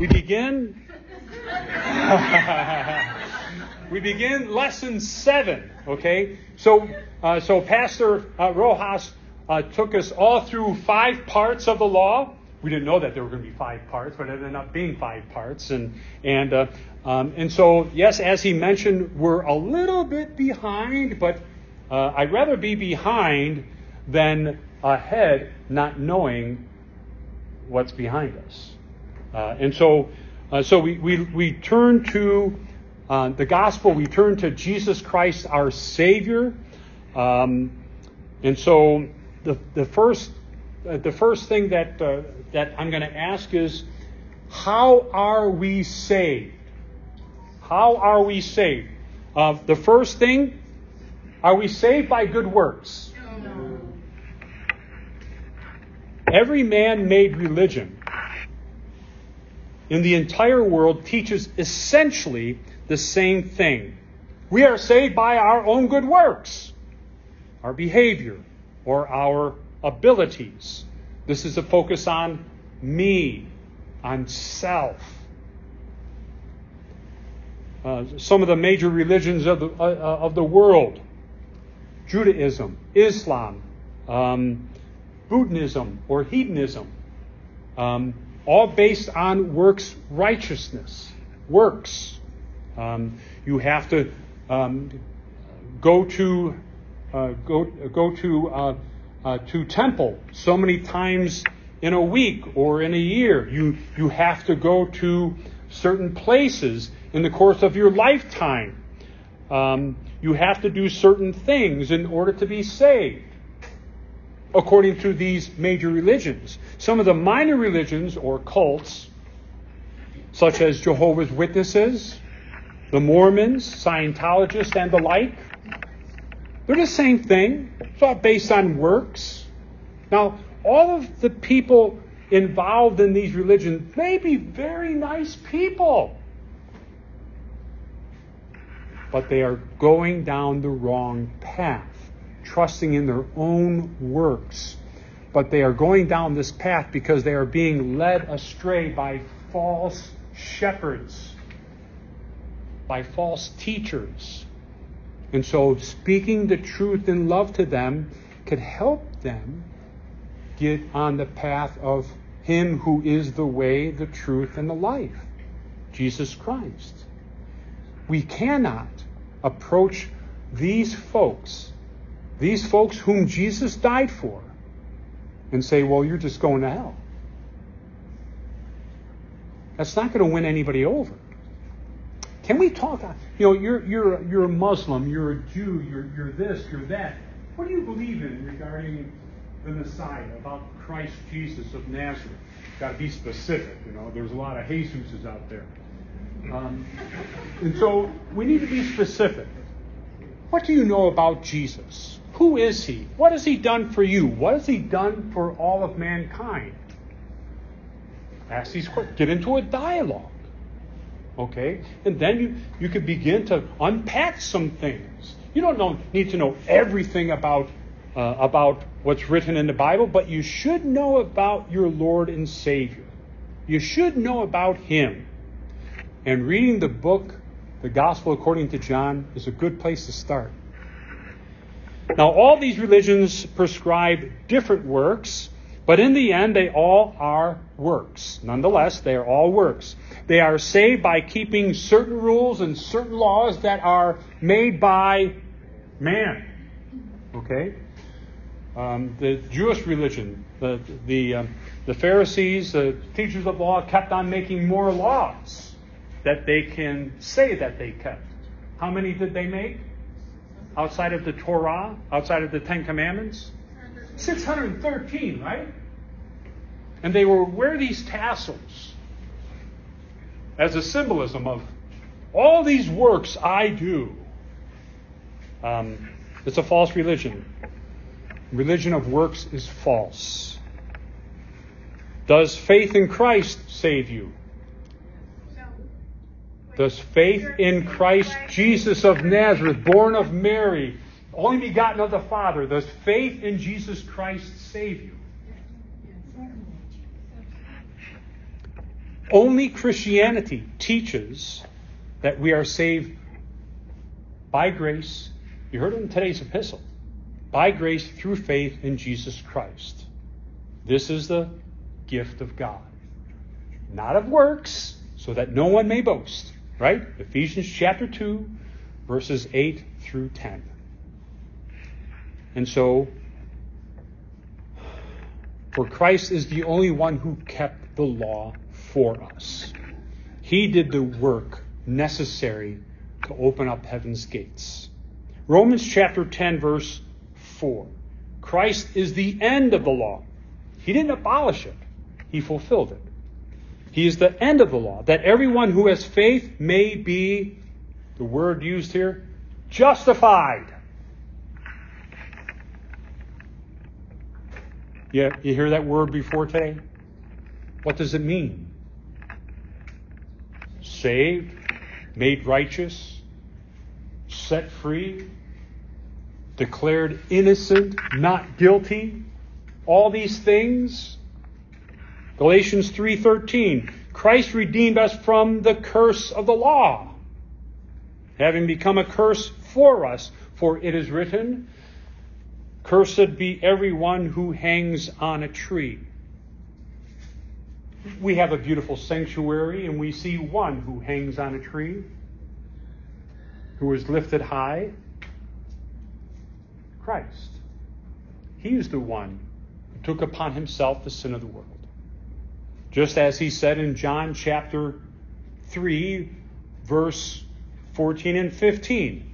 we begin. we begin lesson seven. Okay, so uh, so Pastor uh, Rojas uh, took us all through five parts of the law. We didn't know that there were going to be five parts, but it ended up being five parts. And and uh, um, and so yes, as he mentioned, we're a little bit behind, but uh, I'd rather be behind than ahead, not knowing what's behind us. Uh, and so, uh, so we, we, we turn to uh, the gospel, we turn to Jesus Christ, our Savior. Um, and so, the, the, first, uh, the first thing that, uh, that I'm going to ask is how are we saved? How are we saved? Uh, the first thing, are we saved by good works? No. Every man made religion in the entire world teaches essentially the same thing. We are saved by our own good works, our behavior, or our abilities. This is a focus on me, on self. Uh, some of the major religions of the, uh, uh of the world Judaism, Islam, um, Buddhism, or Hinduism. Um, all based on works righteousness. Works. Um, you have to um, go to uh, go go to uh, uh, to temple so many times in a week or in a year. You you have to go to certain places in the course of your lifetime. Um, you have to do certain things in order to be saved according to these major religions. Some of the minor religions or cults, such as Jehovah's Witnesses, the Mormons, Scientologists, and the like, they're the same thing. It's all based on works. Now, all of the people involved in these religions may be very nice people, but they are going down the wrong path trusting in their own works. But they are going down this path because they are being led astray by false shepherds, by false teachers. And so, speaking the truth in love to them could help them get on the path of Him who is the way, the truth, and the life Jesus Christ. We cannot approach these folks these folks whom Jesus died for and say, well, you're just going to hell. That's not going to win anybody over. Can we talk? You know, you're, you're, you're a Muslim, you're a Jew, you're, you're this, you're that. What do you believe in regarding the Messiah, about Christ Jesus of Nazareth? Got to be specific, you know. There's a lot of Jesuses out there. Um, and so we need to be specific. What do you know about Jesus? Who is he? What has he done for you? What has he done for all of mankind? Ask these questions. Get into a dialogue. Okay? And then you, you could begin to unpack some things. You don't know, need to know everything about, uh, about what's written in the Bible, but you should know about your Lord and Savior. You should know about him. And reading the book, the Gospel according to John, is a good place to start. Now, all these religions prescribe different works, but in the end, they all are works. Nonetheless, they are all works. They are saved by keeping certain rules and certain laws that are made by man. Okay? Um, the Jewish religion, the, the, um, the Pharisees, the teachers of law, kept on making more laws that they can say that they kept. How many did they make? Outside of the Torah, outside of the Ten Commandments? 613, right? And they will wear these tassels as a symbolism of all these works I do. Um, it's a false religion. Religion of works is false. Does faith in Christ save you? Does faith in Christ Jesus of Nazareth, born of Mary, only begotten of the Father, does faith in Jesus Christ save you? Only Christianity teaches that we are saved by grace. You heard it in today's epistle. By grace through faith in Jesus Christ. This is the gift of God. Not of works, so that no one may boast. Right? Ephesians chapter 2, verses 8 through 10. And so, for Christ is the only one who kept the law for us. He did the work necessary to open up heaven's gates. Romans chapter 10, verse 4. Christ is the end of the law. He didn't abolish it, He fulfilled it. He is the end of the law, that everyone who has faith may be, the word used here, justified. Yeah, you hear that word before today? What does it mean? Saved, made righteous, set free, declared innocent, not guilty. All these things. Galatians 3:13 Christ redeemed us from the curse of the law, having become a curse for us, for it is written, Cursed be everyone who hangs on a tree. We have a beautiful sanctuary, and we see one who hangs on a tree, who is lifted high Christ. He is the one who took upon himself the sin of the world. Just as he said in John chapter 3, verse 14 and 15.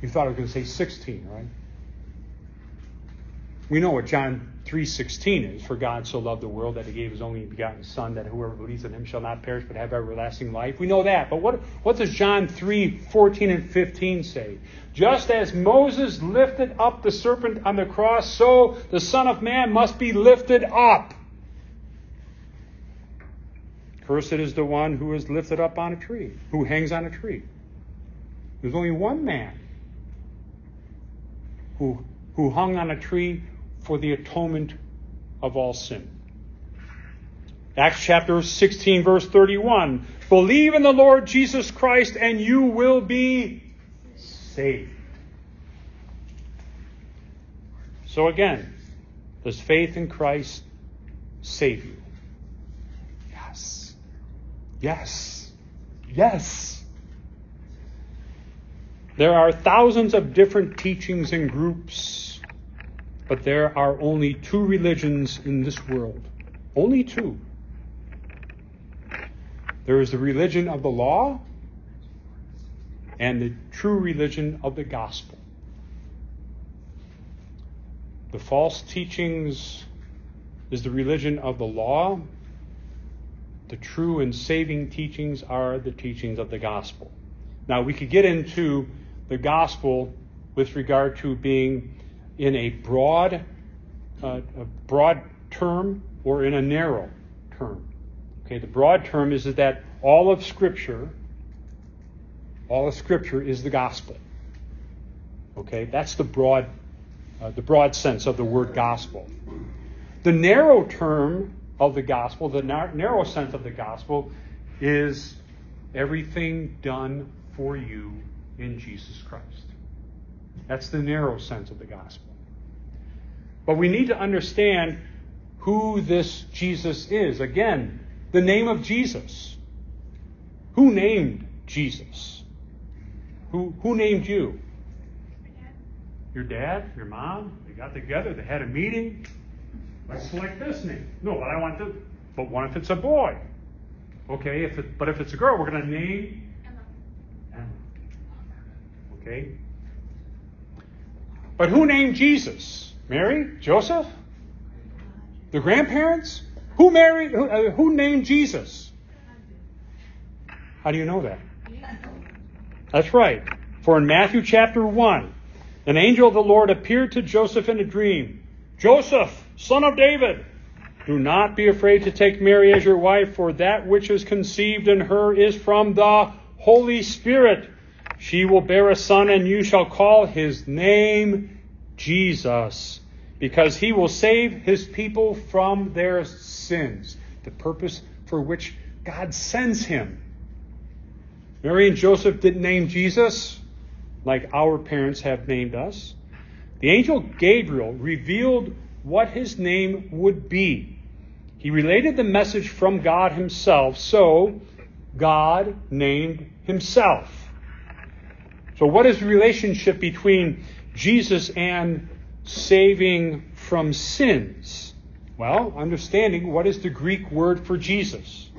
You thought I was going to say 16, right? We know what John 3:16 is, for God so loved the world that he gave his only begotten son that whoever believes in him shall not perish but have everlasting life. We know that. But what what does John 3:14 and 15 say? Just as Moses lifted up the serpent on the cross, so the son of man must be lifted up. Cursed is the one who is lifted up on a tree, who hangs on a tree. There's only one man who, who hung on a tree for the atonement of all sin. Acts chapter 16, verse 31. Believe in the Lord Jesus Christ and you will be saved. So again, does faith in Christ save you? Yes. Yes. Yes. There are thousands of different teachings and groups but there are only two religions in this world. Only two. There is the religion of the law and the true religion of the gospel. The false teachings is the religion of the law. The true and saving teachings are the teachings of the gospel. Now, we could get into the gospel with regard to being in a broad, uh, a broad term or in a narrow term. Okay, the broad term is that all of Scripture, all of Scripture is the gospel. Okay, that's the broad, uh, the broad sense of the word gospel. The narrow term of the gospel, the narrow sense of the gospel, is everything done for you in Jesus Christ. That's the narrow sense of the gospel. But we need to understand who this Jesus is. Again, the name of Jesus. Who named Jesus? Who, who named you? Your dad, your mom, they got together, they had a meeting. Let's select this name. No, but I want to. But what if it's a boy? Okay, if it, but if it's a girl, we're going to name Emma. Okay, but who named Jesus? Mary? Joseph? The grandparents? Who married? Who, uh, who named Jesus? How do you know that? That's right. For in Matthew chapter 1, an angel of the Lord appeared to Joseph in a dream. Joseph, son of David, do not be afraid to take Mary as your wife, for that which is conceived in her is from the Holy Spirit. She will bear a son, and you shall call his name Jesus, because he will save his people from their sins. The purpose for which God sends him. Mary and Joseph didn't name Jesus like our parents have named us. The angel Gabriel revealed what his name would be. He related the message from God himself, so God named himself. So, what is the relationship between Jesus and saving from sins? Well, understanding what is the Greek word for Jesus?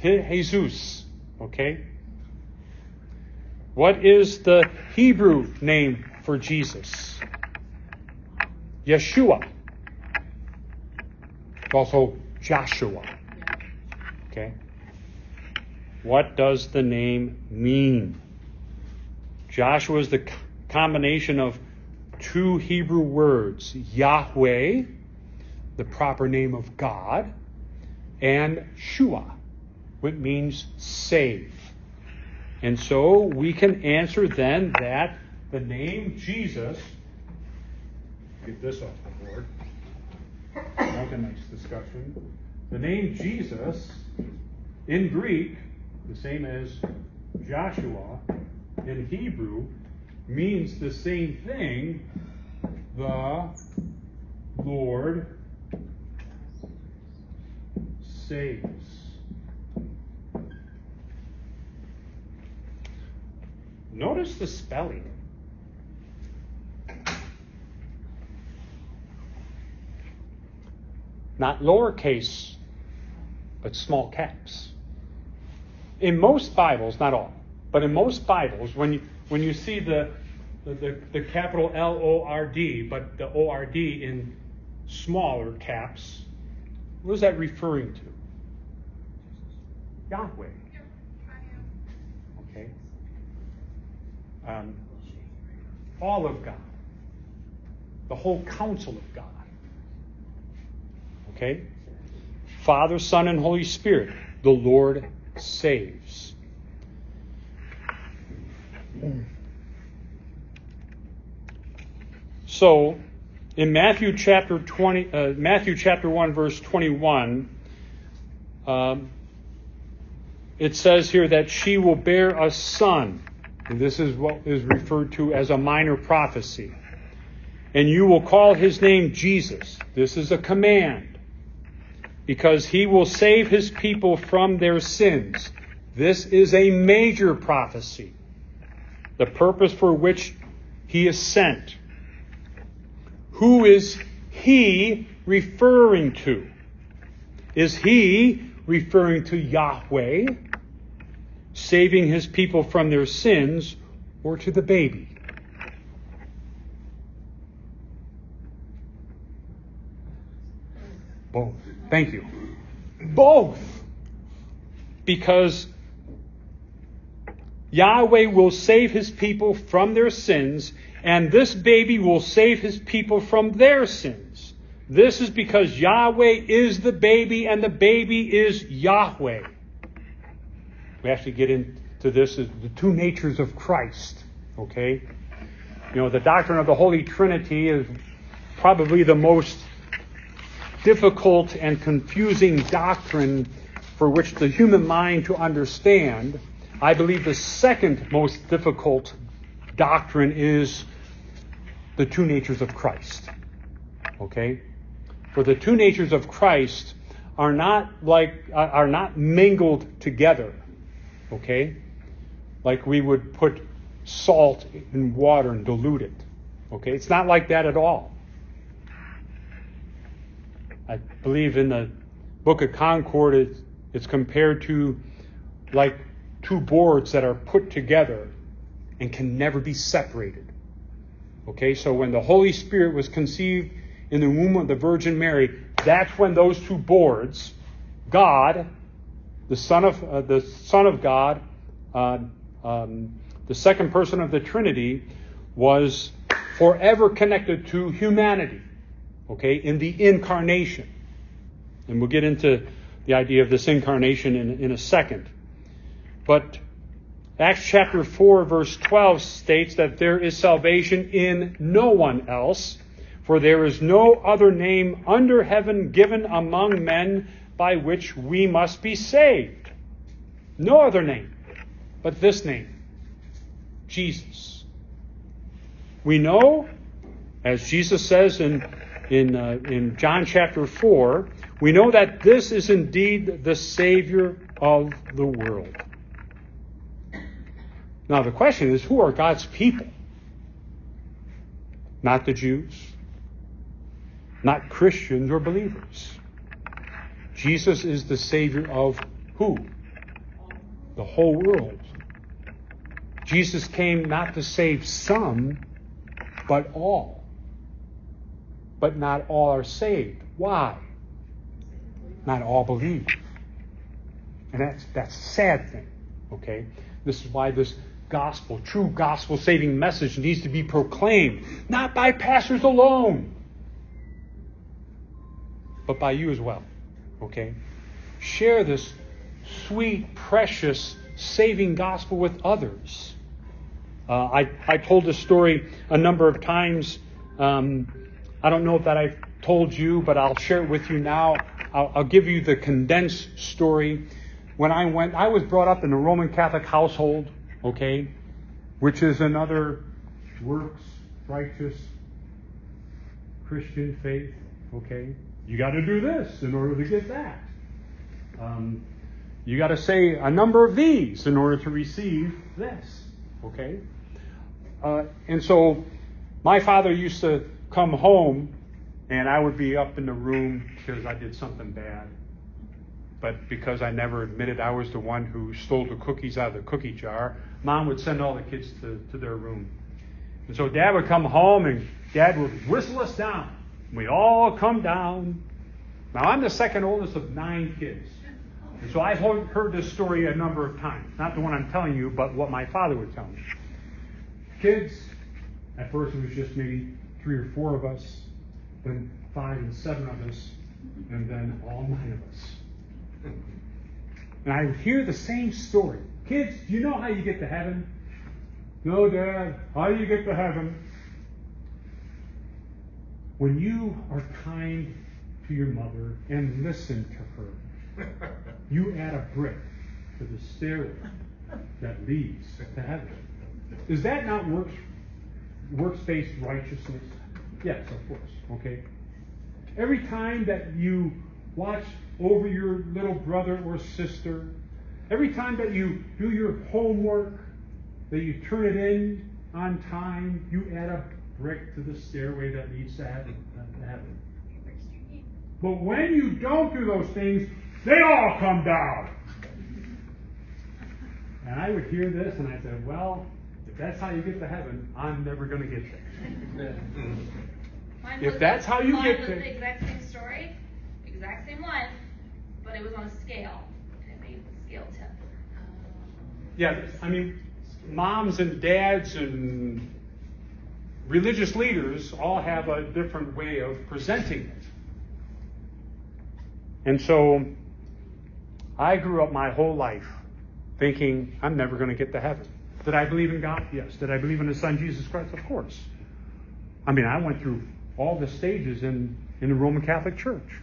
Jesus. Okay? What is the Hebrew name for Jesus? Yeshua. Also Joshua. Okay? What does the name mean? Joshua is the combination of two Hebrew words Yahweh, the proper name of God, and Shua, which means save. And so we can answer then that the name Jesus, get this off the board, That's a nice discussion. The name Jesus in Greek, the same as Joshua in Hebrew, means the same thing the Lord saves. Notice the spelling. Not lowercase, but small caps. In most Bibles, not all, but in most Bibles, when you, when you see the, the, the, the capital L O R D, but the O R D in smaller caps, what is that referring to? Yahweh. Okay? Um, all of God. The whole counsel of God. Okay? Father, Son, and Holy Spirit. The Lord saves. So, in Matthew chapter 20, uh, Matthew chapter 1, verse 21, um, it says here that she will bear a son. And this is what is referred to as a minor prophecy. And you will call his name Jesus. This is a command. Because he will save his people from their sins. This is a major prophecy. The purpose for which he is sent. Who is he referring to? Is he referring to Yahweh, saving his people from their sins, or to the baby? Both. Thank you. Both. Because Yahweh will save his people from their sins, and this baby will save his people from their sins. This is because Yahweh is the baby, and the baby is Yahweh. We actually get into this as the two natures of Christ. Okay? You know, the doctrine of the Holy Trinity is probably the most difficult and confusing doctrine for which the human mind to understand I believe the second most difficult doctrine is the two natures of Christ. Okay? For the two natures of Christ are not like are not mingled together. Okay? Like we would put salt in water and dilute it. Okay? It's not like that at all. I believe in the Book of Concord it's, it's compared to like two boards that are put together and can never be separated. Okay, so when the Holy Spirit was conceived in the womb of the Virgin Mary, that's when those two boards, God, the Son of uh, the Son of God, uh, um, the second person of the Trinity, was forever connected to humanity. Okay, in the incarnation, and we'll get into the idea of this incarnation in, in a second. But Acts chapter 4, verse 12 states that there is salvation in no one else, For there is no other name under heaven given among men by which we must be saved. No other name but this name Jesus. We know, as Jesus says in, in, uh, in John chapter 4, we know that this is indeed the Savior of the world. Now, the question is who are God's people? Not the Jews, not Christians or believers. Jesus is the Savior of who? The whole world. Jesus came not to save some, but all. But not all are saved. Why? Not all believe. And that's that's a sad thing. Okay? This is why this gospel, true gospel saving message needs to be proclaimed, not by pastors alone, but by you as well. Okay? Share this sweet, precious, saving gospel with others. Uh, I, I told this story a number of times. Um, I don't know if that I've told you, but I'll share it with you now. I'll, I'll give you the condensed story. When I went, I was brought up in a Roman Catholic household, okay, which is another works righteous Christian faith, okay. You got to do this in order to get that. Um, you got to say a number of these in order to receive this, okay. Uh, and so my father used to come home and I would be up in the room because I did something bad. But because I never admitted I was the one who stole the cookies out of the cookie jar, mom would send all the kids to, to their room. And so dad would come home and dad would whistle us down. We all come down. Now I'm the second oldest of nine kids. And so I've heard this story a number of times. Not the one I'm telling you, but what my father would tell me. Kids, at first it was just maybe three or four of us, then five and seven of us, and then all nine of us. And I would hear the same story. Kids, do you know how you get to heaven? No, Dad. How do you get to heaven? When you are kind to your mother and listen to her, you add a brick to the stairway that leads to heaven. Is that not works works based righteousness? Yes, of course. Okay. Every time that you watch over your little brother or sister, every time that you do your homework, that you turn it in on time, you add a brick to the stairway that leads to heaven. Uh, to heaven. But when you don't do those things, they all come down. And I would hear this and I said, well, if that's how you get to heaven, I'm never going to get there. if that's how you get there. the exact same story, exact same one, but it was on a scale. And it made the scale tip. Yeah, I mean, moms and dads and religious leaders all have a different way of presenting it. And so I grew up my whole life thinking I'm never going to get to heaven. Did I believe in God? Yes. Did I believe in His Son Jesus Christ? Of course. I mean, I went through all the stages in, in the Roman Catholic Church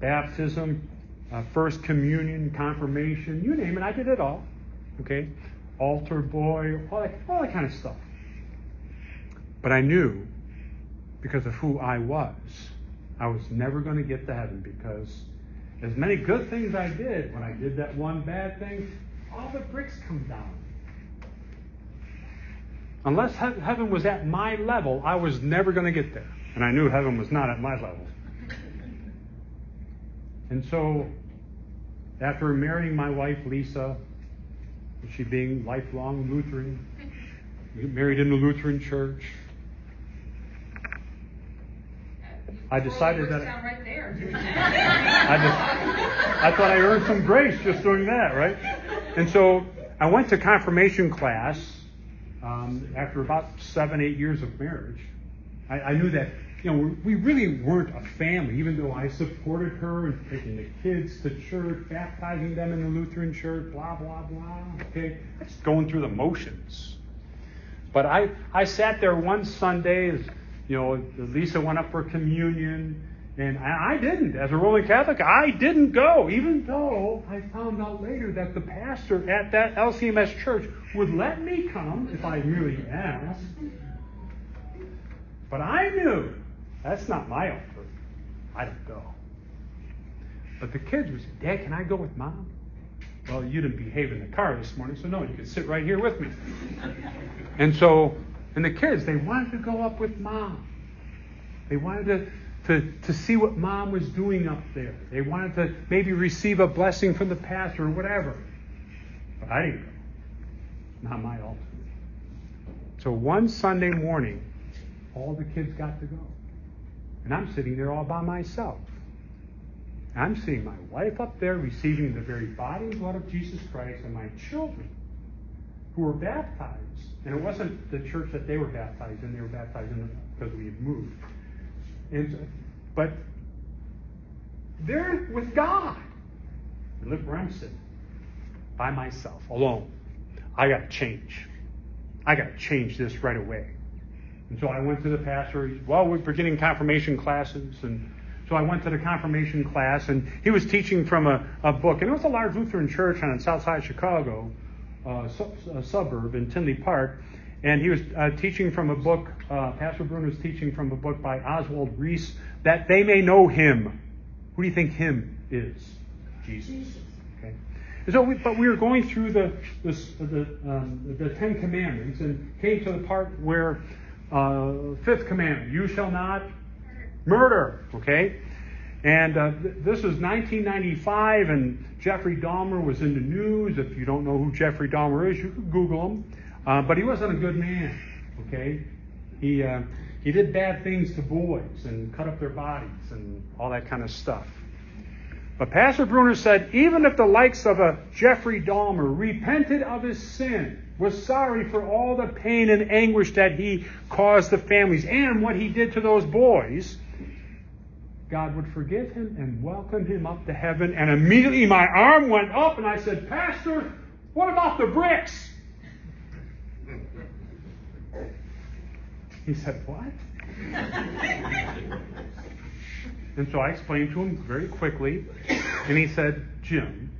baptism, uh, first communion, confirmation, you name it, I did it all. Okay? Altar boy, all that, all that kind of stuff. But I knew, because of who I was, I was never going to get to heaven because as many good things I did, when I did that one bad thing, all the bricks come down. Unless heaven was at my level, I was never going to get there. And I knew heaven was not at my level. And so, after marrying my wife, Lisa, she being lifelong Lutheran, married in the Lutheran church, I decided that. Right I just, I thought I earned some grace just doing that, right? And so I went to confirmation class um, after about seven, eight years of marriage, I, I knew that you know we really weren't a family, even though I supported her and taking the kids to church, baptizing them in the Lutheran church, blah blah blah. Okay, just going through the motions. But I, I sat there one Sunday as you know, Lisa went up for communion. And I didn't. As a Roman Catholic, I didn't go, even though I found out later that the pastor at that LCMS church would let me come if I really asked. But I knew that's not my offer. I don't go. But the kids would say, Dad, can I go with mom? Well, you didn't behave in the car this morning, so no, you can sit right here with me. and so, and the kids, they wanted to go up with mom. They wanted to to, to see what mom was doing up there. They wanted to maybe receive a blessing from the pastor or whatever. But I didn't go. Not my altar. So one Sunday morning, all the kids got to go. And I'm sitting there all by myself. I'm seeing my wife up there receiving the very body and blood of Jesus Christ and my children who were baptized. And it wasn't the church that they were baptized in, they were baptized in because we had moved. And, but they're with God. And I'm sitting. By myself, alone. I got to change. I got to change this right away. And so I went to the pastor. Well, we're beginning confirmation classes. And so I went to the confirmation class, and he was teaching from a, a book. And it was a large Lutheran church on the south side of Chicago, uh, su- a suburb in Tinley Park. And he was uh, teaching from a book, uh, Pastor Bruno was teaching from a book by Oswald Reese that they may know him. Who do you think him is? Jesus. Okay. So, we, but we were going through the the, the, um, the Ten Commandments and came to the part where uh, fifth commandment: "You shall not murder." Okay. And uh, th- this was 1995, and Jeffrey Dahmer was in the news. If you don't know who Jeffrey Dahmer is, you could Google him. Uh, but he wasn't a good man, okay? He, uh, he did bad things to boys and cut up their bodies and all that kind of stuff. But Pastor Bruner said even if the likes of a Jeffrey Dahmer repented of his sin, was sorry for all the pain and anguish that he caused the families and what he did to those boys, God would forgive him and welcome him up to heaven. And immediately my arm went up and I said, Pastor, what about the bricks? He said, What? and so I explained to him very quickly, and he said, Jim,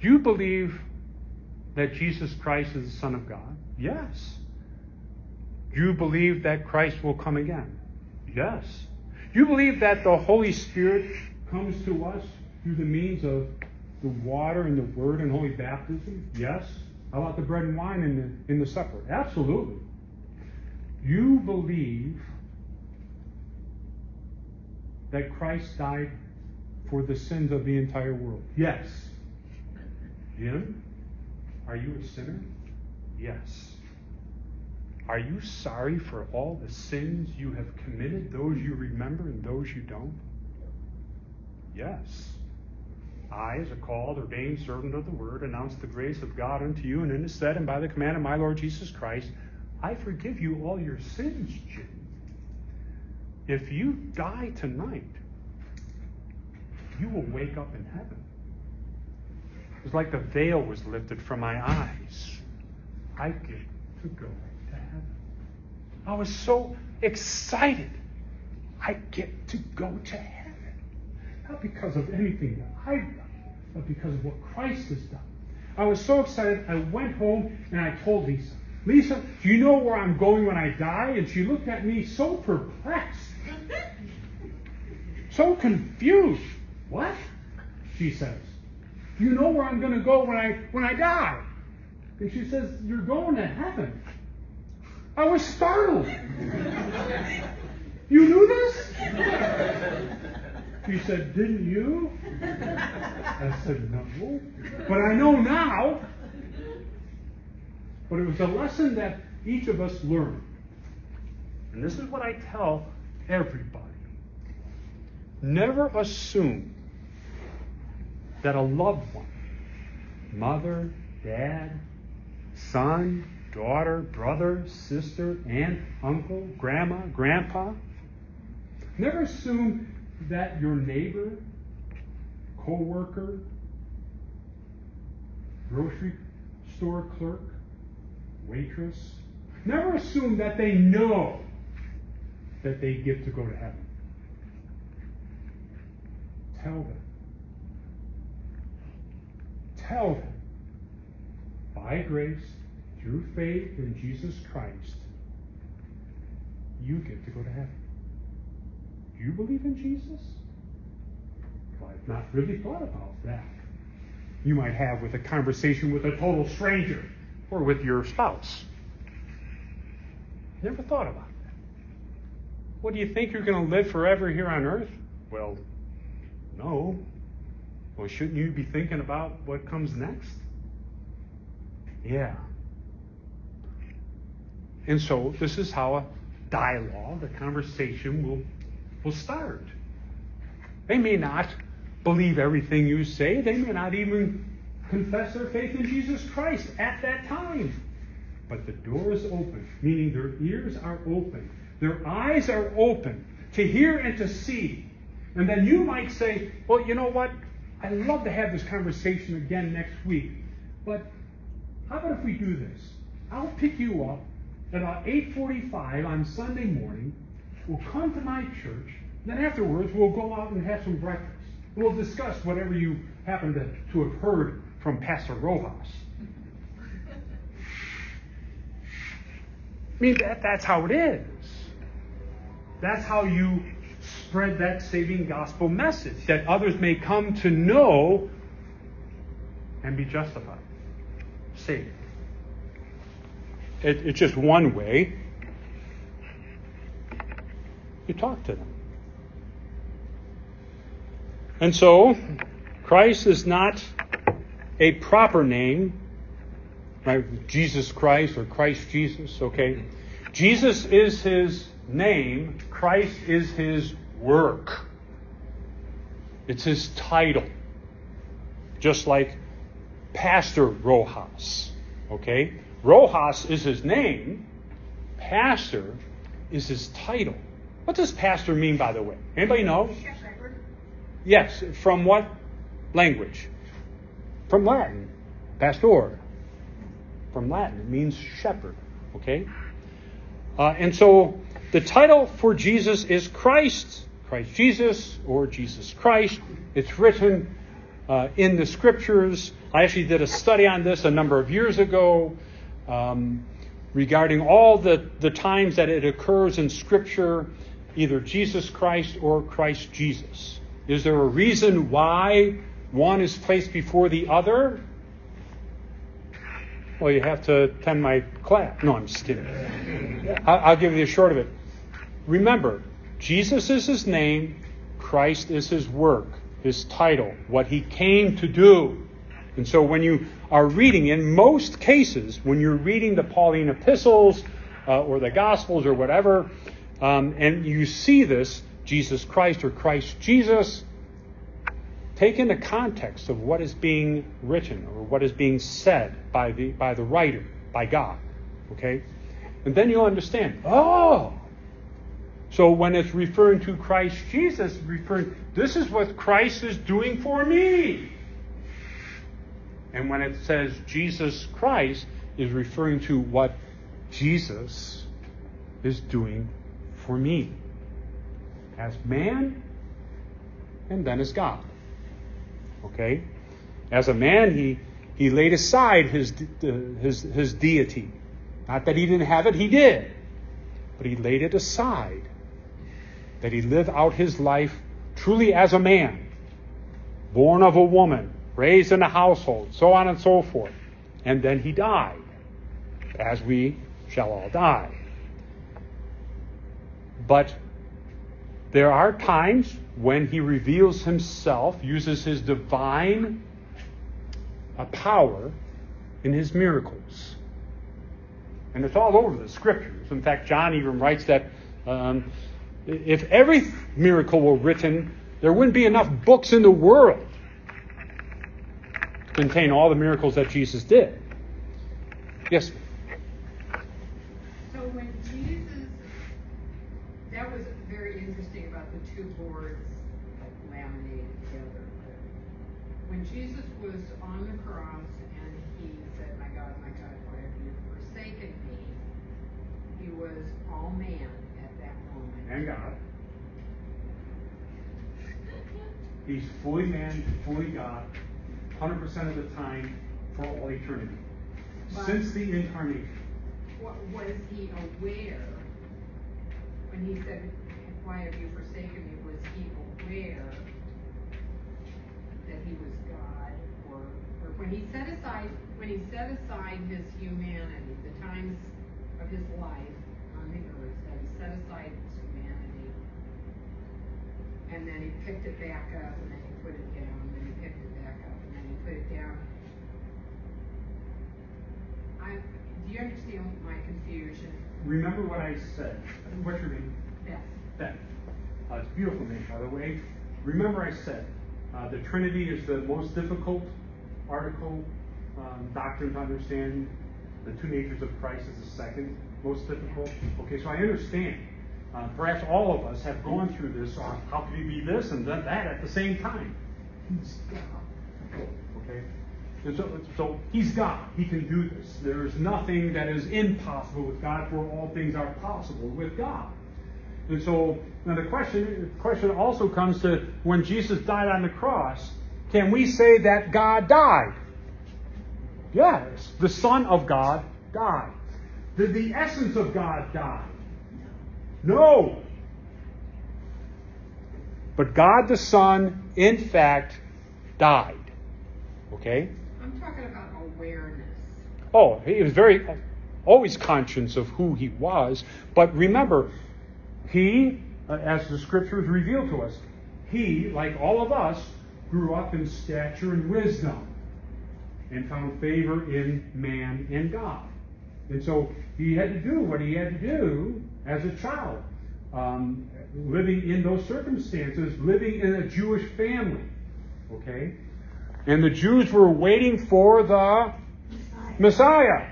do you believe that Jesus Christ is the Son of God? Yes. Do you believe that Christ will come again? Yes. Do you believe that the Holy Spirit comes to us through the means of the water and the Word and Holy Baptism? Yes. How about the bread and wine in the, in the supper? Absolutely. You believe that Christ died for the sins of the entire world? Yes. Jim, are you a sinner? Yes. Are you sorry for all the sins you have committed, those you remember and those you don't? Yes. I, as a called, ordained servant of the word, announce the grace of God unto you, and in the stead and by the command of my Lord Jesus Christ, I forgive you all your sins, Jim. If you die tonight, you will wake up in heaven. It was like the veil was lifted from my eyes. I get to go. I was so excited. I get to go to heaven. Not because of anything that I've done, but because of what Christ has done. I was so excited, I went home and I told Lisa, Lisa, do you know where I'm going when I die? And she looked at me so perplexed, so confused. What? She says. Do you know where I'm going to go when I when I die? And she says, You're going to heaven. I was startled. you knew this? He said, Didn't you? I said, No. But I know now. But it was a lesson that each of us learned. And this is what I tell everybody. Never assume that a loved one, mother, dad, son, daughter, brother, sister, aunt, uncle, grandma, grandpa, never assume that your neighbor, co-worker, grocery store clerk, waitress, Never assume that they know that they get to go to heaven. Tell them. Tell them. By grace, through faith in Jesus Christ, you get to go to heaven. Do you believe in Jesus? Well, I've not really thought about that. You might have with a conversation with a total stranger or with your spouse. Never thought about that. What do you think you're going to live forever here on earth? Well, no. Well, shouldn't you be thinking about what comes next? Yeah. And so this is how a dialogue, a conversation will, will start. They may not believe everything you say, they may not even confess their faith in Jesus Christ at that time. But the door is open, meaning their ears are open, their eyes are open to hear and to see. And then you might say, well, you know what? I'd love to have this conversation again next week. But how about if we do this? I'll pick you up about 8.45 on Sunday morning. We'll come to my church. Then afterwards, we'll go out and have some breakfast. We'll discuss whatever you happen to, to have heard from Pastor Rojas. I mean, that, that's how it is. That's how you spread that saving gospel message, that others may come to know and be justified, saved. It, it's just one way you talk to them. And so, Christ is not a proper name, right? Jesus Christ or Christ Jesus, okay? Jesus is his name, Christ is his work. It's his title. Just like Pastor Rojas, okay? Rojas is his name, pastor is his title. What does pastor mean, by the way? Anybody know? Yes, from what language? From Latin. Pastor. From Latin. It means shepherd. Okay? Uh, and so the title for Jesus is Christ, Christ Jesus, or Jesus Christ. It's written uh, in the scriptures. I actually did a study on this a number of years ago um, regarding all the, the times that it occurs in Scripture, either Jesus Christ or Christ Jesus. Is there a reason why one is placed before the other? Well, you have to attend my class. No, I'm just kidding. I'll give you the short of it. Remember, Jesus is his name, Christ is his work, his title, what he came to do. And so when you are reading, in most cases, when you're reading the Pauline epistles uh, or the Gospels or whatever, um, and you see this, Jesus Christ or Christ Jesus, take in the context of what is being written or what is being said by the, by the writer, by God. Okay? And then you'll understand, oh, so when it's referring to Christ Jesus, referring, this is what Christ is doing for me. And when it says Jesus Christ, is referring to what Jesus is doing for me as man and then as God. Okay? As a man, he, he laid aside his, uh, his, his deity. Not that he didn't have it, he did. But he laid it aside. That he lived out his life truly as a man, born of a woman, raised in a household, so on and so forth. And then he died, as we shall all die. But there are times when he reveals himself, uses his divine uh, power in his miracles. And it's all over the scriptures. In fact, John even writes that um, if every miracle were written, there wouldn't be enough books in the world contain all the miracles that Jesus did. Yes? So when Jesus, that was very interesting about the two boards laminated together. When Jesus was on the cross and he said, My God, my God, why have you forsaken me? He was all man at that moment. And God. He's fully man, fully God, 100% of the time for all eternity. But- Since the incarnation. What, was he aware, when he said, why have you forsaken me, was he aware that he was God? Or, or when he set aside, when he set aside his humanity, the times of his life on the earth, that he set aside his humanity, and then he picked it back up, and then he put it down, and then he picked it back up, and then he put it down. I, do you understand my confusion? Remember what I said. What's your name? Beth? Beth. Uh, it's a beautiful name, by the way. Remember I said uh, the Trinity is the most difficult article um, doctrine to understand. The two natures of Christ is the second most difficult. Okay, so I understand. Uh, perhaps all of us have gone through this. How can he be this and that at the same time? Okay? And so, so he's God. He can do this. There is nothing that is impossible with God, for all things are possible with God. And so now the question, the question also comes to when Jesus died on the cross, can we say that God died? Yes, the Son of God died. Did the essence of God die? No. But God the Son, in fact, died. Okay? I'm talking about awareness. Oh, he was very, always conscious of who he was. But remember, he, uh, as the scriptures reveal to us, he, like all of us, grew up in stature and wisdom and found favor in man and God. And so he had to do what he had to do as a child, um, living in those circumstances, living in a Jewish family. Okay? And the Jews were waiting for the Messiah.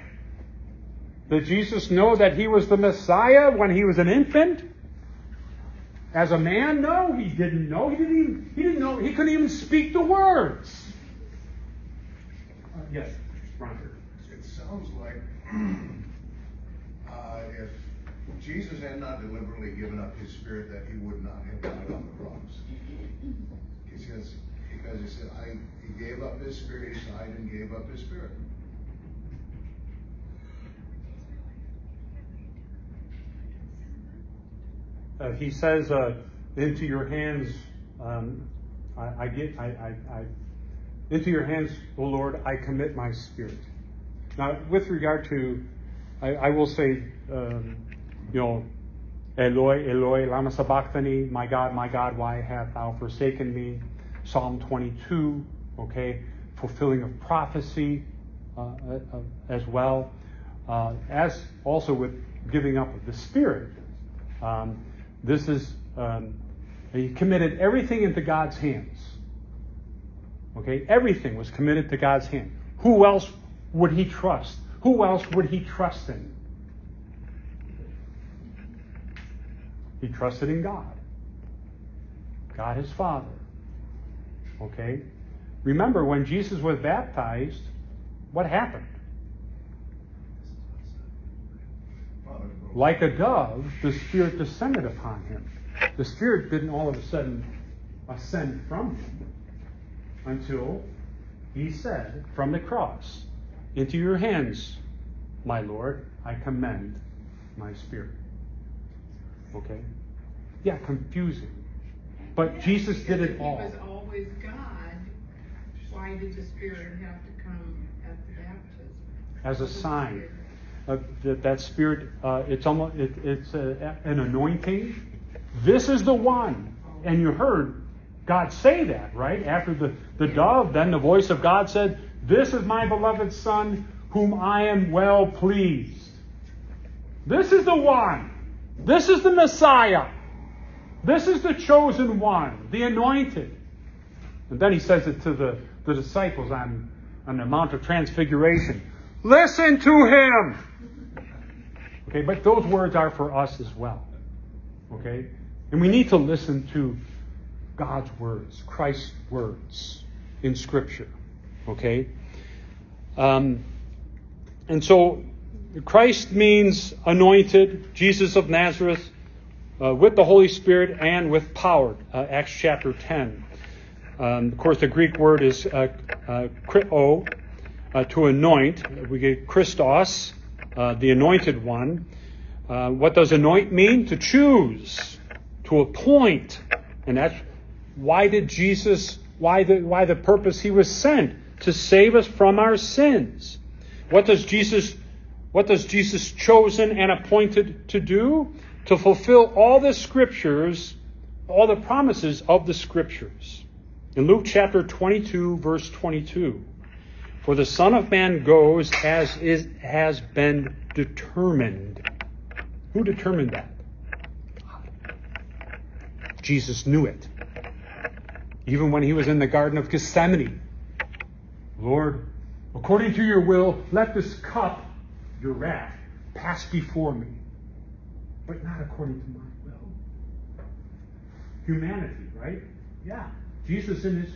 Did Jesus know that he was the Messiah when he was an infant? As a man? No, he didn't know. He didn't even, he didn't know. He couldn't even speak the words. Uh, yes, Roger. It sounds like uh, if Jesus had not deliberately given up his spirit, that he would not have died on the cross. He says, because he said, I, he gave up his spirit, he died and gave up his spirit. Uh, he says, uh, "Into your hands, um, I, I get, I, I, I, into your hands, O Lord, I commit my spirit." Now, with regard to, I, I will say, um, you know, Eloi, Eloi, lama sabachthani, my God, my God, why have thou forsaken me? Psalm 22, okay, fulfilling of prophecy uh, uh, as well, uh, as also with giving up of the Spirit. Um, this is, um, he committed everything into God's hands. Okay, everything was committed to God's hand. Who else would he trust? Who else would he trust in? He trusted in God. God his Father. Okay? Remember, when Jesus was baptized, what happened? Like a dove, the Spirit descended upon him. The Spirit didn't all of a sudden ascend from him until he said from the cross, Into your hands, my Lord, I commend my spirit. Okay? Yeah, confusing. But Jesus did If it he all. was always God, why did the Spirit have to come at the baptism? As a sign. Uh, that, that spirit, uh, it's almost it, it's a, an anointing. This is the one, and you heard God say that right after the the dove. Then the voice of God said, "This is my beloved Son, whom I am well pleased." This is the one. This is the Messiah. This is the chosen one, the anointed. And then he says it to the, the disciples on, on the Mount of Transfiguration. Listen to him. Okay, but those words are for us as well. Okay? And we need to listen to God's words, Christ's words in Scripture. Okay? Um, and so Christ means anointed, Jesus of Nazareth, uh, with the Holy Spirit and with power. Uh, Acts chapter 10. Um, of course, the Greek word is uh, uh, krito, uh, to anoint. We get Christos, uh, the anointed one. Uh, what does anoint mean? To choose, to appoint. And that's why did Jesus, why the, why the purpose he was sent? To save us from our sins. What does Jesus, what does Jesus chosen and appointed to do? To fulfill all the scriptures, all the promises of the scriptures. In Luke chapter 22, verse 22, for the Son of Man goes as is, has been determined. Who determined that? Jesus knew it. Even when he was in the Garden of Gethsemane. Lord, according to your will, let this cup, your wrath, pass before me, but not according to my will. Humanity, right? Yeah. Jesus in his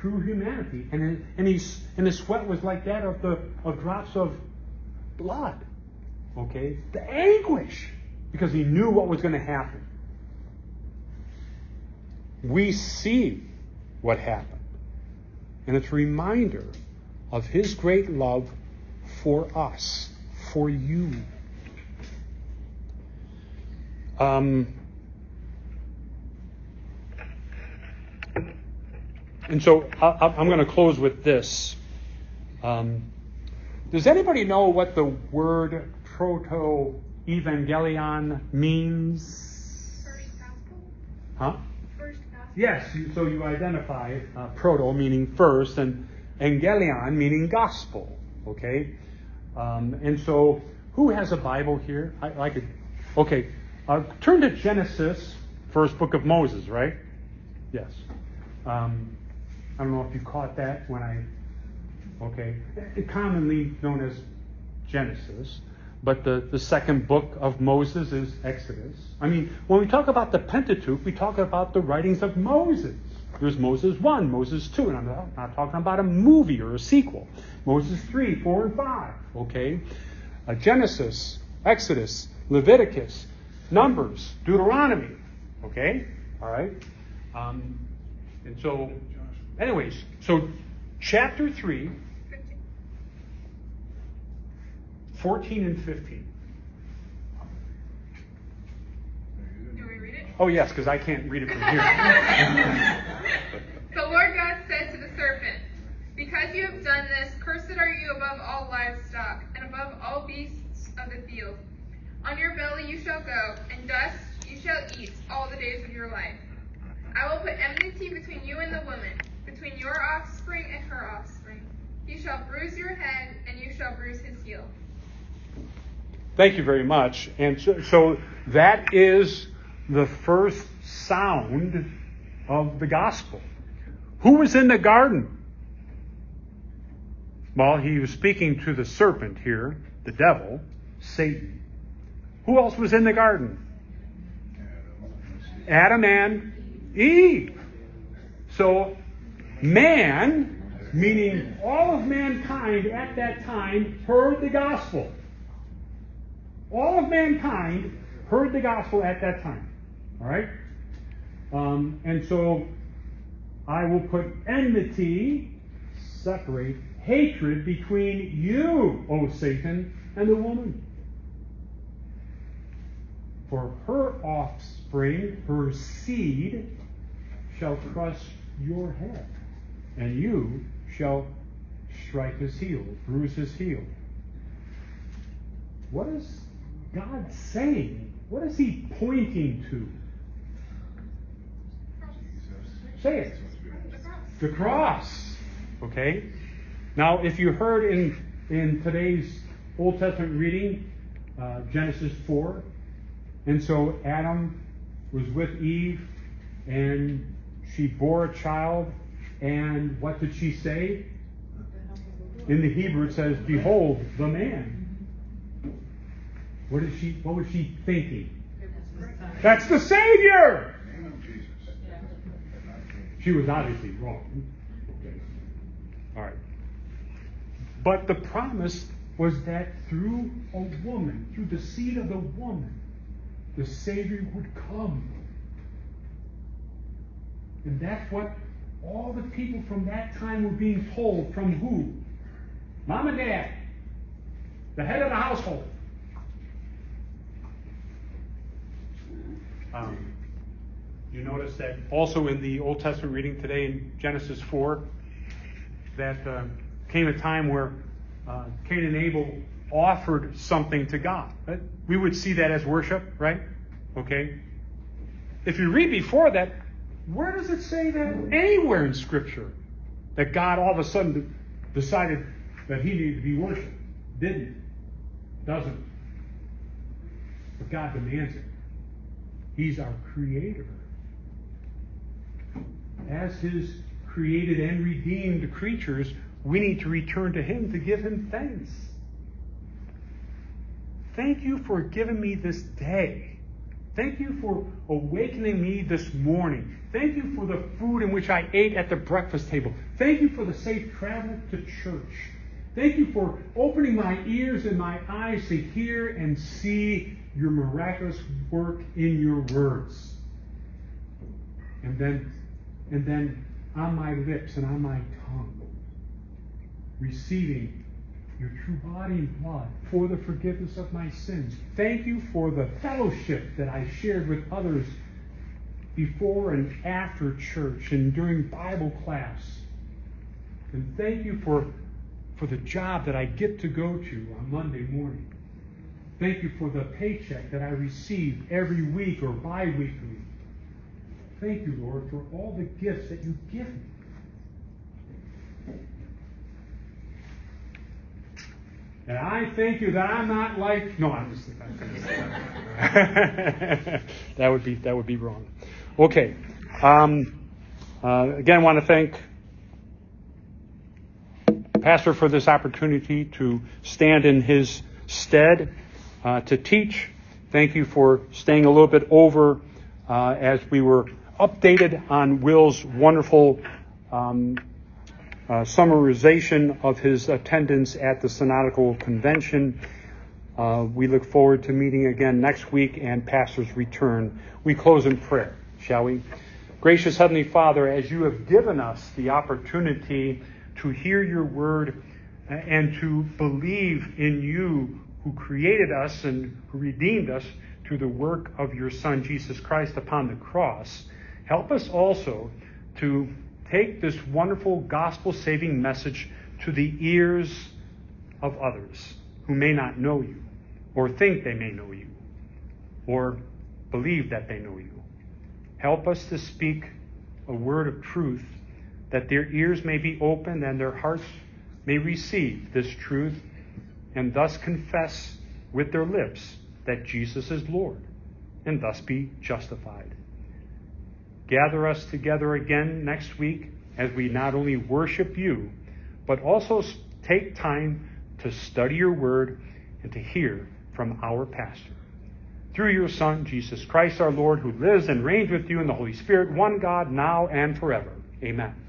true humanity, and and he's and his sweat was like that of the of drops of blood. Okay, the anguish because he knew what was going to happen. We see what happened, and it's a reminder of his great love for us, for you. Um, and so I, am going to close with this. Um, does anybody know what the word proto evangelion means? First gospel? Huh? First gospel? Yes, you, so you identify uh, proto meaning first and Angelion meaning gospel. Okay? Um, and so, who has a Bible here? I, I could. Okay. Uh, turn to Genesis, first book of Moses, right? Yes. Um, I don't know if you caught that when I. Okay. It, commonly known as Genesis. But the, the second book of Moses is Exodus. I mean, when we talk about the Pentateuch, we talk about the writings of Moses. There's Moses 1, Moses 2, and I'm not, not talking about a movie or a sequel. Moses 3, 4, and 5, okay? Uh, Genesis, Exodus, Leviticus, Numbers, Deuteronomy, okay? All right? Um, and so, anyways, so chapter 3, 14 and 15. Do we read it? Oh, yes, because I can't read it from here. the Lord God said to the serpent, Because you have done this, cursed are you above all livestock, and above all beasts of the field. On your belly you shall go, and dust you shall eat all the days of your life. I will put enmity between you and the woman, between your offspring and her offspring. He shall bruise your head, and you shall bruise his heel. Thank you very much. And so, so, that is the first sound of the gospel. Who was in the garden? Well, he was speaking to the serpent here, the devil, Satan. Who else was in the garden? Adam and Eve. So, man, meaning all of mankind at that time, heard the gospel. All of mankind heard the gospel at that time. All right? Um, and so I will put enmity, separate, hatred between you, O Satan, and the woman. For her offspring, her seed, shall crush your head, and you shall strike his heel, bruise his heel. What is God saying? What is he pointing to? Say it. The cross. Okay? Now, if you heard in, in today's Old Testament reading, uh, Genesis 4, and so Adam was with Eve, and she bore a child, and what did she say? In the Hebrew, it says, Behold, the man. What is she? What was she thinking? That's the Savior. She was obviously wrong. Okay. All right. But the promise was that through a woman, through the seed of the woman, the Savior would come. And that's what all the people from that time were being told from who? Mom and dad, the head of the household. Um, you notice that also in the Old Testament reading today in Genesis 4, that uh, came a time where uh, Cain and Abel offered something to God. We would see that as worship, right? Okay. If you read before that, where does it say that anywhere in Scripture that God all of a sudden decided that he needed to be worshipped? Didn't. Doesn't. But God demands it. He's our creator. As his created and redeemed creatures, we need to return to him to give him thanks. Thank you for giving me this day. Thank you for awakening me this morning. Thank you for the food in which I ate at the breakfast table. Thank you for the safe travel to church. Thank you for opening my ears and my eyes to hear and see your miraculous work in your words. And then, and then on my lips and on my tongue, receiving your true body and blood for the forgiveness of my sins. Thank you for the fellowship that I shared with others before and after church and during Bible class. And thank you for, for the job that I get to go to on Monday morning. Thank you for the paycheck that I receive every week or bi weekly. Thank you, Lord, for all the gifts that you give me. And I thank you that I'm not like no, I'm just that would be that would be wrong. Okay. Um, uh, again, want to thank Pastor for this opportunity to stand in his stead uh, to teach. Thank you for staying a little bit over uh, as we were updated on Will's wonderful um, summarization of his attendance at the Synodical Convention. Uh, we look forward to meeting again next week and Pastor's return. We close in prayer, shall we? Gracious Heavenly Father, as you have given us the opportunity to hear your word and to believe in you who created us and who redeemed us through the work of your Son, Jesus Christ, upon the cross, help us also to take this wonderful gospel saving message to the ears of others who may not know you, or think they may know you, or believe that they know you. Help us to speak a word of truth that their ears may be opened and their hearts may receive this truth and thus confess with their lips that Jesus is Lord and thus be justified. Gather us together again next week as we not only worship you, but also take time to study your word and to hear from our pastor. Through your Son, Jesus Christ our Lord, who lives and reigns with you in the Holy Spirit, one God, now and forever. Amen.